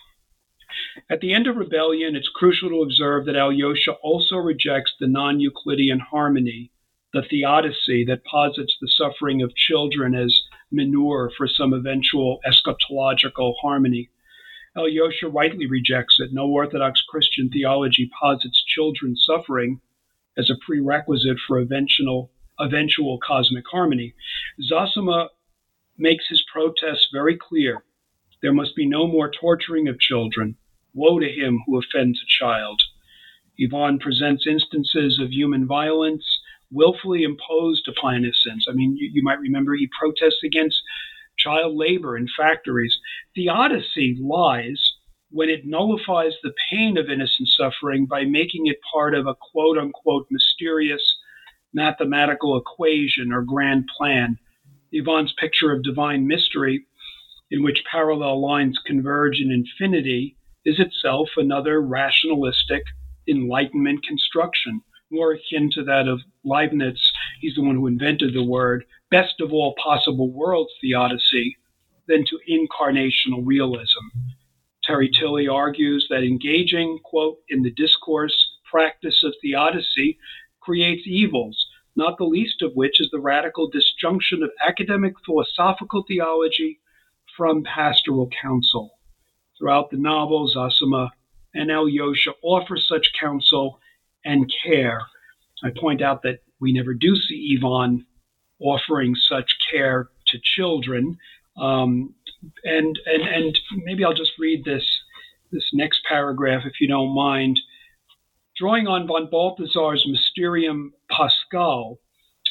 Speaker 2: At the end of Rebellion, it's crucial to observe that Alyosha also rejects the non Euclidean harmony, the theodicy that posits the suffering of children as manure for some eventual eschatological harmony. Alyosha rightly rejects it. No Orthodox Christian theology posits children's suffering as a prerequisite for eventual, eventual cosmic harmony. Zosima makes his protest very clear. There must be no more torturing of children. Woe to him who offends a child. Ivan presents instances of human violence willfully imposed upon his innocents. I mean, you, you might remember he protests against child labor in factories. Theodicy lies when it nullifies the pain of innocent suffering by making it part of a quote unquote mysterious mathematical equation or grand plan. Ivan's picture of divine mystery, in which parallel lines converge in infinity, is itself another rationalistic Enlightenment construction, more akin to that of Leibniz. He's the one who invented the word best of all possible worlds theodicy than to incarnational realism. Terry Tilley argues that engaging, quote, in the discourse practice of theodicy creates evils, not the least of which is the radical disjunction of academic philosophical theology from pastoral counsel. Throughout the novel, Zosima and Alyosha offer such counsel and care. I point out that we never do see Ivan offering such care to children. Um, and, and, and maybe I'll just read this, this next paragraph, if you don't mind. Drawing on von Balthasar's Mysterium Paschale,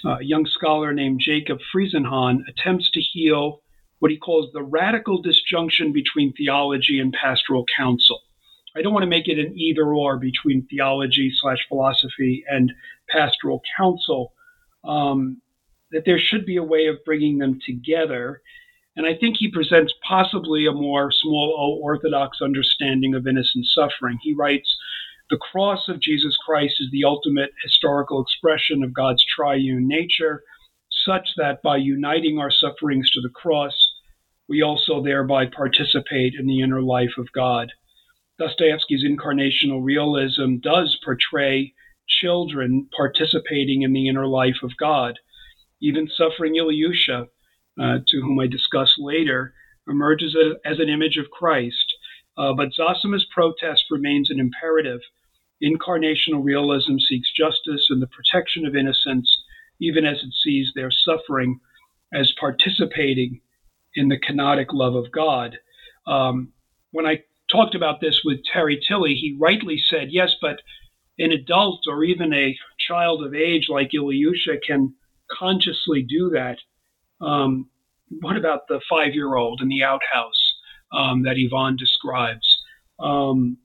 Speaker 2: a young scholar named Jacob Friesenhahn attempts to heal what he calls the radical disjunction between theology and pastoral counsel. I don't want to make it an either or between theology slash philosophy and pastoral counsel. Um, that there should be a way of bringing them together. And I think he presents possibly a more small o orthodox understanding of innocent suffering. He writes, the cross of Jesus Christ is the ultimate historical expression of God's triune nature, such that by uniting our sufferings to the cross, we also thereby participate in the inner life of God. Dostoevsky's incarnational realism does portray children participating in the inner life of God. Even suffering Ilyusha, uh, to whom I discuss later, emerges as an image of Christ. Uh, but Zosima's protest remains an imperative. Incarnational realism seeks justice and the protection of innocence, even as it sees their suffering as participating in the kenotic love of God. Um, when I talked about this with Terry Tilley, he rightly said, yes, but an adult or even a child of age like Ilyusha can consciously do that. Um, what about the five year old in the outhouse um, that Ivan describes? Um,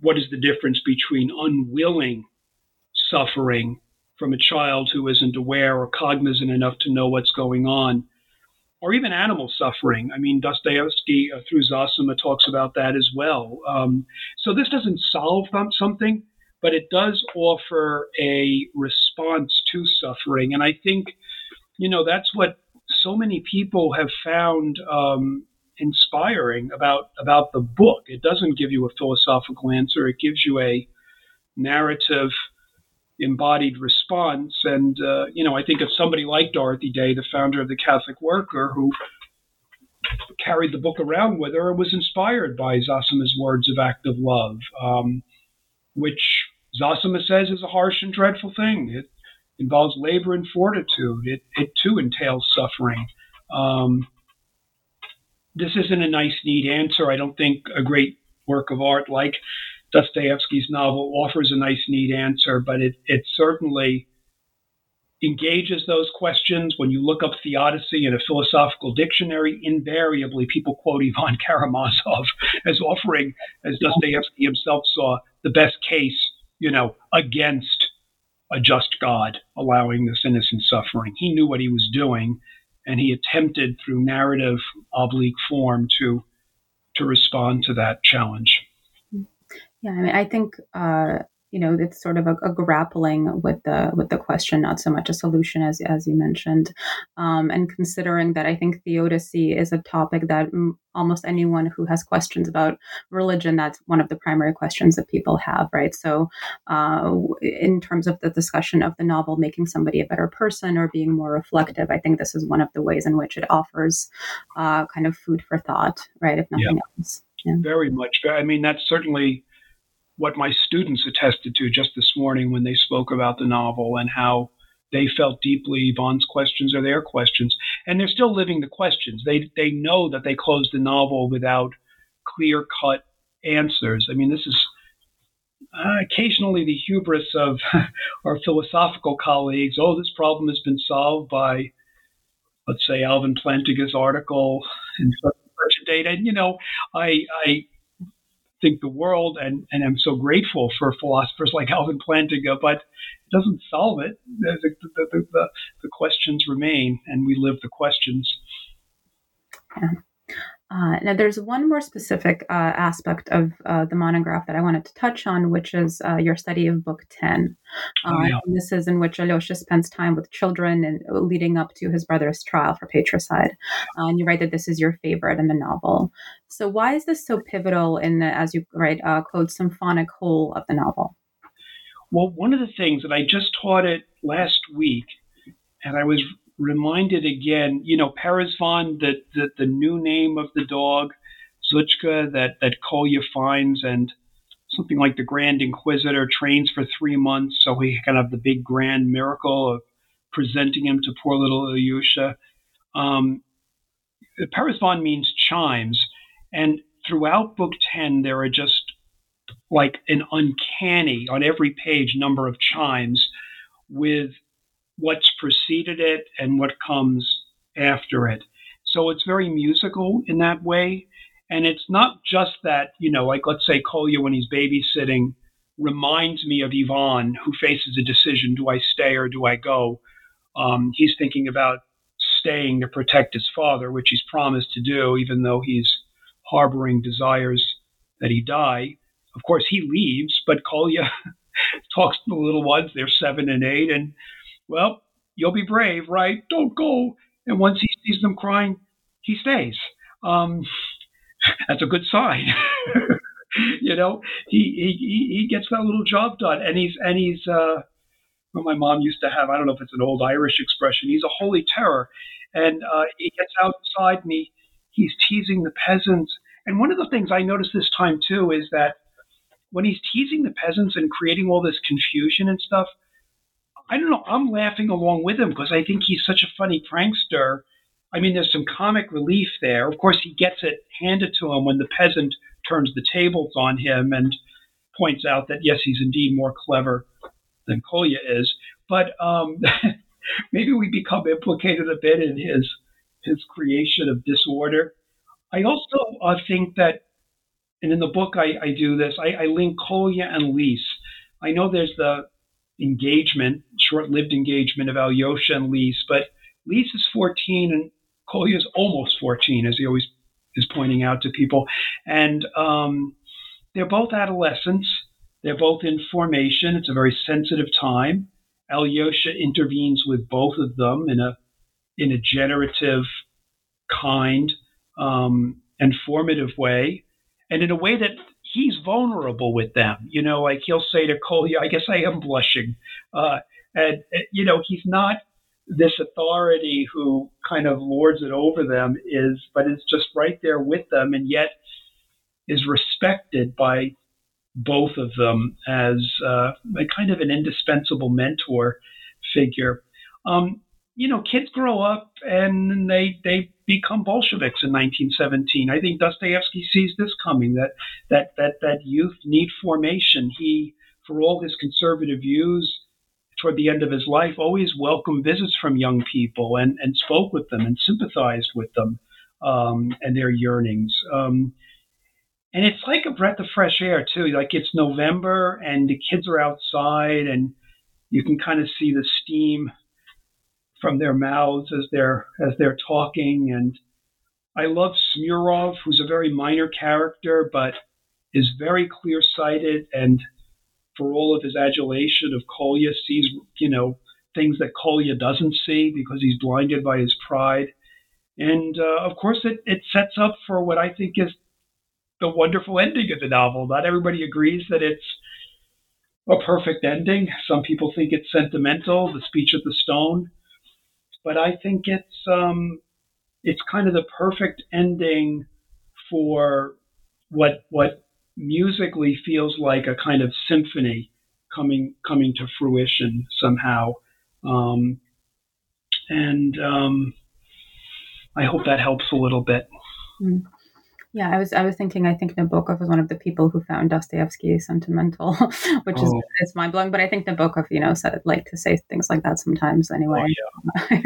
Speaker 2: what is the difference between unwilling suffering from a child who isn't aware or cognizant enough to know what's going on, or even animal suffering? I mean, Dostoevsky uh, through Zosima talks about that as well. Um, so this doesn't solve something, but it does offer a response to suffering. And I think, you know, that's what so many people have found um, inspiring about about the book. It doesn't give you a philosophical answer; it gives you a narrative, embodied response. And uh, you know, I think of somebody like Dorothy Day, the founder of the Catholic Worker, who carried the book around with her and was inspired by Zosima's words of active love, um, which Zosima says is a harsh and dreadful thing. It involves labor and fortitude. It, it too entails suffering. Um, this isn't a nice, neat answer. I don't think a great work of art like Dostoevsky's novel offers a nice, neat answer, but it, it certainly engages those questions. When you look up theodicy in a philosophical dictionary, invariably people quote Ivan Karamazov as offering, as Dostoevsky himself saw, the best case, you know, against a just God allowing this innocent suffering. He knew what he was doing, and he attempted through narrative oblique form to to respond to that challenge.
Speaker 1: Yeah, I mean, I think uh, you know it's sort of a, a, grappling with the with the question not so much a solution as as you mentioned um, and considering that i think theodicy is a topic that m- almost anyone who has questions about religion that's one of the primary questions that people have right so uh, in terms of the discussion of the novel making somebody a better person or being more reflective i think this is one of the ways in which it offers uh, kind of food for thought right if nothing yeah. else
Speaker 2: yeah. very much i mean that's certainly what my students attested to just this morning when they spoke about the novel and how they felt deeply Ivan's questions are their questions. And they're still living the questions. They, they know that they closed the novel without clear cut answers. I mean, this is uh, occasionally the hubris of our philosophical colleagues. Oh, this problem has been solved by, let's say, Alvin Plantinga's article in such a date. And, you know, I, I think the world, and, and I'm so grateful for philosophers like Alvin Plantinga, but it doesn't solve it. The, the, the, the, the questions remain, and we live the questions.
Speaker 1: Uh, now, there's one more specific uh, aspect of uh, the monograph that I wanted to touch on, which is uh, your study of Book 10. Oh, uh, yeah. This is in which Alyosha spends time with children and uh, leading up to his brother's trial for patricide. and you write that this is your favorite in the novel. So, why is this so pivotal in the, as you write, quote, symphonic whole of the novel?
Speaker 2: Well, one of the things that I just taught it last week, and I was reminded again, you know, Perezvon, the, the, the new name of the dog, Zhutchka, that, that Kolya finds, and something like the Grand Inquisitor trains for three months, so he can have the big grand miracle of presenting him to poor little Ilyusha. Um, Perezvon means chimes, and throughout Book 10, there are just like an uncanny, on every page, number of chimes with what's preceded it and what comes after it. So it's very musical in that way. And it's not just that, you know, like let's say Kolya when he's babysitting reminds me of Ivan who faces a decision do I stay or do I go? Um, he's thinking about staying to protect his father, which he's promised to do, even though he's harboring desires that he die. Of course, he leaves, but Kolya talks to the little ones. They're seven and eight, and well, you'll be brave, right? Don't go. And once he sees them crying, he stays. Um, that's a good sign. you know, he, he he gets that little job done, and he's and he's uh, my mom used to have. I don't know if it's an old Irish expression. He's a holy terror, and uh, he gets outside and he he's teasing the peasants. And one of the things I noticed this time too is that when he's teasing the peasants and creating all this confusion and stuff, I don't know. I'm laughing along with him because I think he's such a funny prankster. I mean, there's some comic relief there. Of course, he gets it handed to him when the peasant turns the tables on him and points out that yes, he's indeed more clever than Kolya is. But um, maybe we become implicated a bit in his his creation of disorder. I also uh, think that, and in the book I, I do this, I, I link Kolya and Lise. I know there's the engagement, short-lived engagement of Alyosha and Lise, but Lise is 14 and Kolya is almost 14, as he always is pointing out to people. And um, they're both adolescents. They're both in formation. It's a very sensitive time. Alyosha intervenes with both of them in a in a generative, kind, um, and formative way, and in a way that he's vulnerable with them. You know, like he'll say to Kolya, I guess I am blushing. Uh, and, you know, he's not this authority who kind of lords it over them is, but is just right there with them, and yet is respected by both of them as uh, a kind of an indispensable mentor figure. Um, you know, kids grow up and they they become Bolsheviks in 1917. I think Dostoevsky sees this coming that that that that youth need formation. He, for all his conservative views, toward the end of his life, always welcomed visits from young people and and spoke with them and sympathized with them um, and their yearnings. Um, and it's like a breath of fresh air too. Like it's November and the kids are outside and you can kind of see the steam from their mouths as they're as they're talking. And I love Smirnov, who's a very minor character but is very clear sighted and for all of his adulation of Kolya sees you know things that Kolya doesn't see because he's blinded by his pride. And uh, of course, it, it sets up for what I think is the wonderful ending of the novel. Not everybody agrees that it's a perfect ending. Some people think it's sentimental, the speech of the stone, but I think it's um, it's kind of the perfect ending for what what musically feels like a kind of symphony coming coming to fruition somehow. Um, and um, I hope that helps a little bit. Mm.
Speaker 1: Yeah, I was I was thinking. I think Nabokov was one of the people who found Dostoevsky sentimental, which oh. is it's mind blowing. But I think Nabokov, you know, said like to say things like that sometimes. Anyway.
Speaker 2: Oh, yeah.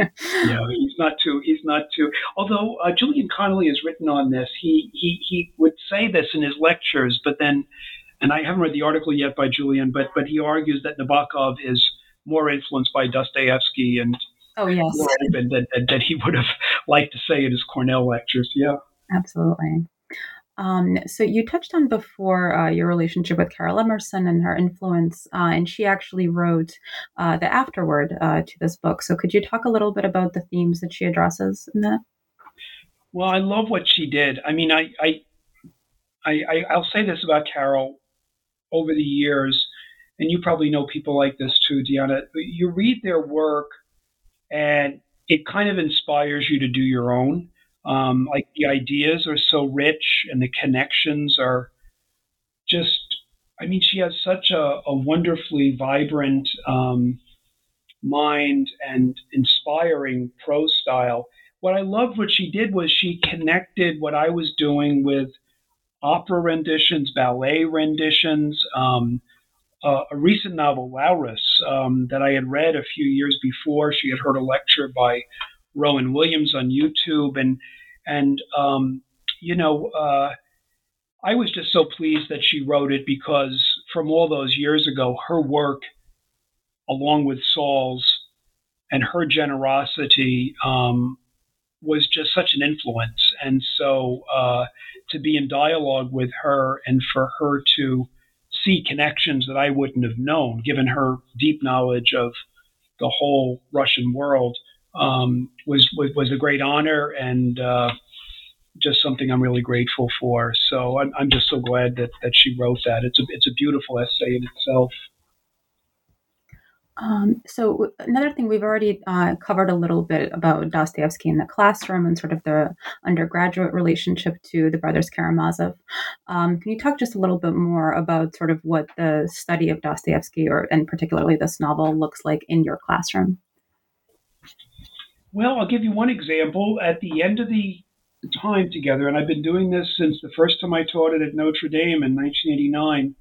Speaker 2: yeah, he's not too. He's not too. Although uh, Julian Connolly has written on this, he he he would say this in his lectures, but then, and I haven't read the article yet by Julian, but but he argues that Nabokov is more influenced by Dostoevsky and
Speaker 1: oh yes,
Speaker 2: than, than, than he would have liked to say in his Cornell lectures. Yeah.
Speaker 1: Absolutely. Um, so you touched on before uh, your relationship with Caryl Emerson and her influence, uh, and she actually wrote uh, the afterword uh, to this book. So could you talk a little bit about the themes that she addresses in that?
Speaker 2: Well, I love what she did. I mean, I, I, I, I'll say this about Caryl. Over the years, and you probably know people like this too, Deanna. You read their work, and it kind of inspires you to do your own. Um, like the ideas are so rich and the connections are just, I mean, she has such a, a wonderfully vibrant um, mind and inspiring prose style. What I loved what she did was she connected what I was doing with opera renditions, ballet renditions, um, uh, a recent novel, Laurus, um, that I had read a few years before. She had heard a lecture by Rowan Williams on YouTube, and and um, you know, uh, I was just so pleased that she wrote it because from all those years ago, her work, along with Saul's, and her generosity um, was just such an influence. And so uh, to be in dialogue with her and for her to see connections that I wouldn't have known, given her deep knowledge of the whole Russian world, um, was, was, was a great honor and uh, just something I'm really grateful for. So I'm, I'm just so glad that, that she wrote that. It's a it's a beautiful essay in itself.
Speaker 1: Um, so another thing we've already uh, covered a little bit about Dostoevsky in the classroom and sort of the undergraduate relationship to the brothers Karamazov. Um, can you talk just a little bit more about sort of what the study of Dostoevsky, or and particularly this novel, looks like in your classroom?
Speaker 2: Well, I'll give you one example. At the end of the time together, and I've been doing this since the first time I taught it at Notre Dame in 1989.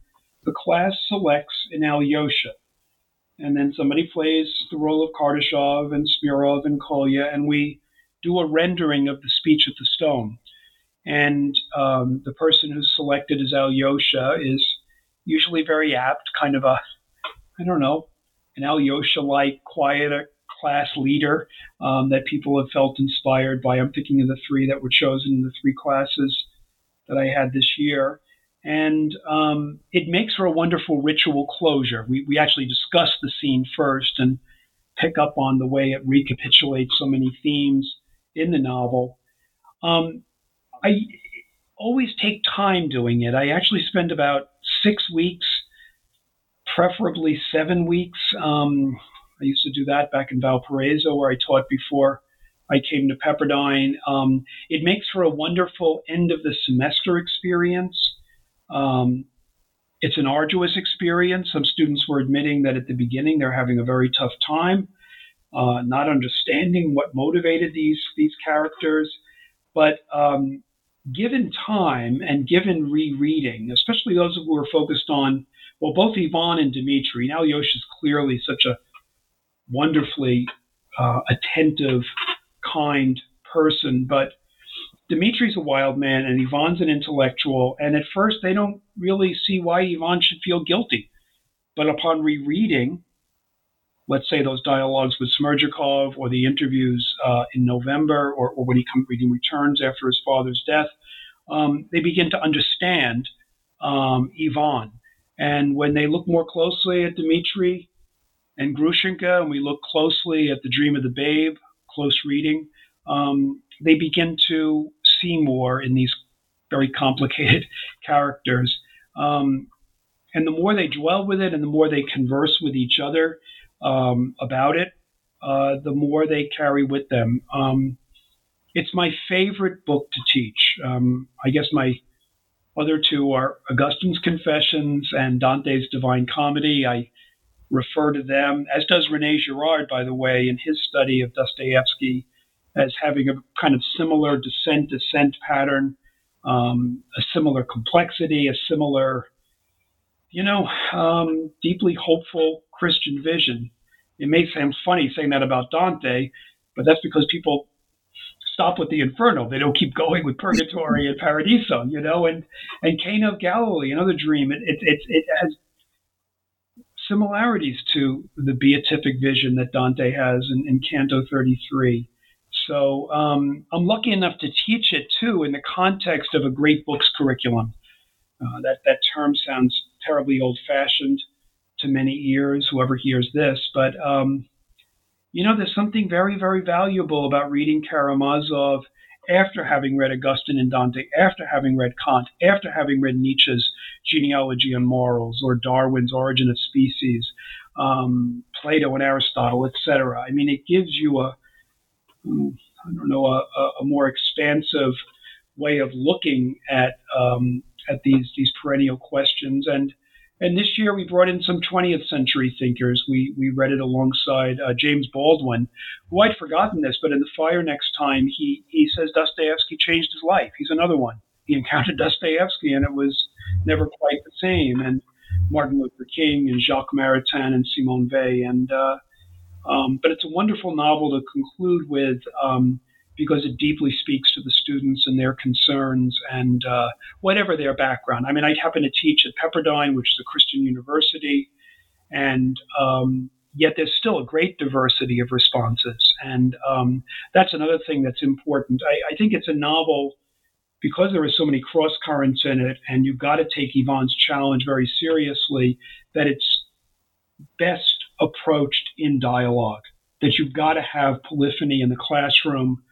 Speaker 2: The class selects an Alyosha, and then somebody plays the role of Kartashov and Smirnov and Kolya, and we do a rendering of the speech at the stone. And um, the person who's selected as Alyosha is usually very apt, kind of a, I don't know, an Alyosha like, quiet, class leader um, that people have felt inspired by. I'm thinking of the three that were chosen in the three classes that I had this year. And um, it makes for a wonderful ritual closure. We, we actually discuss the scene first and pick up on the way it recapitulates so many themes in the novel. Um, I always take time doing it. I actually spend about six weeks, preferably seven weeks. Um, I used to do that back in Valparaiso, where I taught before I came to Pepperdine. Um, it makes for a wonderful end of the semester experience. Um, it's an arduous experience. Some students were admitting that at the beginning they're having a very tough time, uh, not understanding what motivated these these characters. But um, given time and given rereading, especially those who are focused on, well, both Ivan and Dmitri. Now Alyosha is clearly such a wonderfully uh, attentive, kind person, but Dimitri's a wild man and Ivan's an intellectual. And at first, they don't really see why Ivan should feel guilty. But upon rereading, let's say those dialogues with Smerdyakov or the interviews uh, in November or, or, when he, come, when he returns after his father's death, um, they begin to understand um, Ivan. And when they look more closely at Dimitri and Grushenka, and we look closely at The Dream of the Babe, close reading, um, they begin to see more in these very complicated characters. Um, and the more they dwell with it and the more they converse with each other um, about it, uh, the more they carry with them. Um, it's my favorite book to teach. Um, I guess my other two are Augustine's Confessions and Dante's Divine Comedy. I refer to them, as does Rene Girard, by the way, in his study of Dostoevsky as having a kind of similar descent ascent pattern, um, a similar complexity, a similar, you know, um, deeply hopeful Christian vision. It may sound funny saying that about Dante, but that's because people stop with the Inferno. They don't keep going with Purgatory and Paradiso, you know, and and Cana of Galilee, another dream. It it it, it has similarities to the beatific vision that Dante has in, in Canto 33. So um, I'm lucky enough to teach it too in the context of a great books curriculum. Uh, that that term sounds terribly old-fashioned to many ears, whoever hears this, but um, you know, there's something very, very valuable about reading Karamazov after having read Augustine and Dante, after having read Kant, after having read Nietzsche's Genealogy and Morals or Darwin's Origin of Species, um, Plato and Aristotle, etc. I mean, it gives you a I don't know, a, a more expansive way of looking at um, at these these perennial questions. And and this year we brought in some 20th century thinkers. We we read it alongside uh, James Baldwin, who I'd forgotten this, but in the fire next time he he says Dostoevsky changed his life. He's another one. He encountered Dostoevsky and it was never quite the same. And Martin Luther King and Jacques Maritain and Simone Weil and uh, um, but it's a wonderful novel to conclude with um, because it deeply speaks to the students and their concerns and uh, whatever their background. I mean, I happen to teach at Pepperdine, which is a Christian university, and um, yet there's still a great diversity of responses. And um, that's another thing that's important. I, I think it's a novel because there are so many cross currents in it, and you've got to take Ivan's challenge very seriously, that it's best approached in dialogue. That you've got to have polyphony in the classroom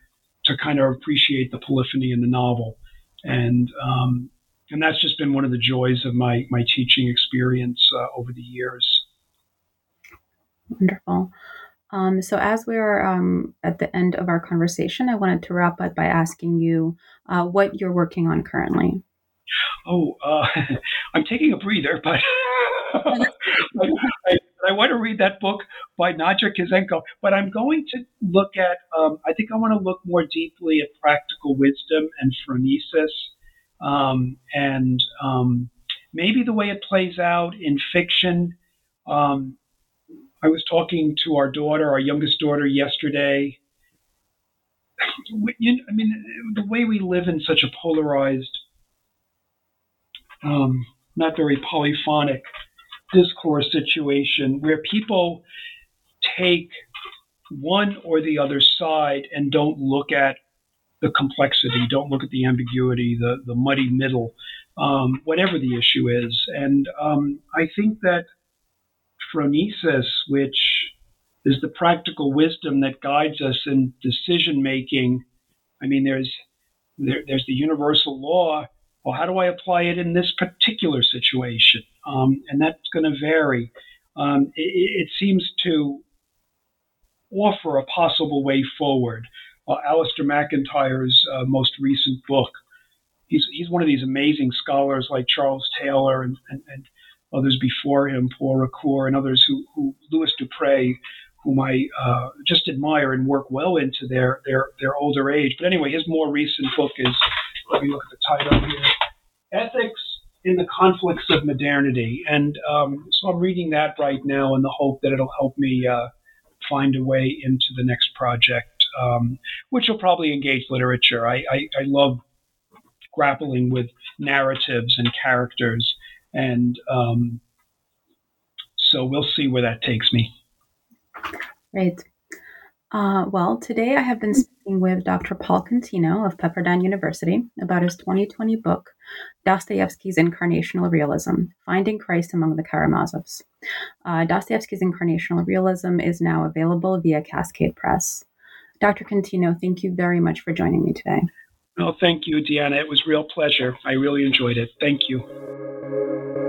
Speaker 2: to kind of appreciate the polyphony in the novel, and um, and that's just been one of the joys of my my teaching experience uh, over the years.
Speaker 1: Wonderful. Um, so, as we are um, at the end of our conversation, I wanted to wrap up by asking you uh, what you're working on currently.
Speaker 2: Oh, uh, I'm taking a breather, but I, I, I want to read that book by Nadja Kizenko, but I'm going to look at, um, I think I want to look more deeply at practical wisdom and phronesis um, and um, maybe the way it plays out in fiction. Um, I was talking to our daughter, our youngest daughter, yesterday. I mean, the way we live in such a polarized, um, not very polyphonic discourse situation where people take one or the other side and don't look at the complexity, don't look at the ambiguity, the, the muddy middle, um, whatever the issue is. And um, I think that phronesis, which is the practical wisdom that guides us in decision making, I mean, there's there, there's the universal law well, how do I apply it in this particular situation? Um, and that's going to vary. Um, it, it, seems to offer a possible way forward. Uh, Alasdair MacIntyre's uh, most recent book. He's, he's one of these amazing scholars like Charles Taylor and, and, and others before him, Paul Ricoeur, and others who, who Louis Dupre, whom I uh, just admire and work well into their, their, their older age. But anyway, his more recent book is, let me look at the title here Ethics in the Conflicts of Modernity. And um, so I'm reading that right now in the hope that it'll help me uh, find a way into the next project, um, which will probably engage literature. I, I, I love grappling with narratives and characters. And um, so we'll see where that takes me.
Speaker 1: Great. Uh, well, today I have been speaking with Dr. Paul Contino of Pepperdine University about his 2020 book, Dostoevsky's Incarnational Realism Finding Christ Among the Karamazovs. Uh, Dostoevsky's Incarnational Realism is now available via Cascade Press. Dr. Contino, thank you very much for joining me today.
Speaker 2: Well, thank you, Deanna. It was real pleasure. I really enjoyed it. Thank you.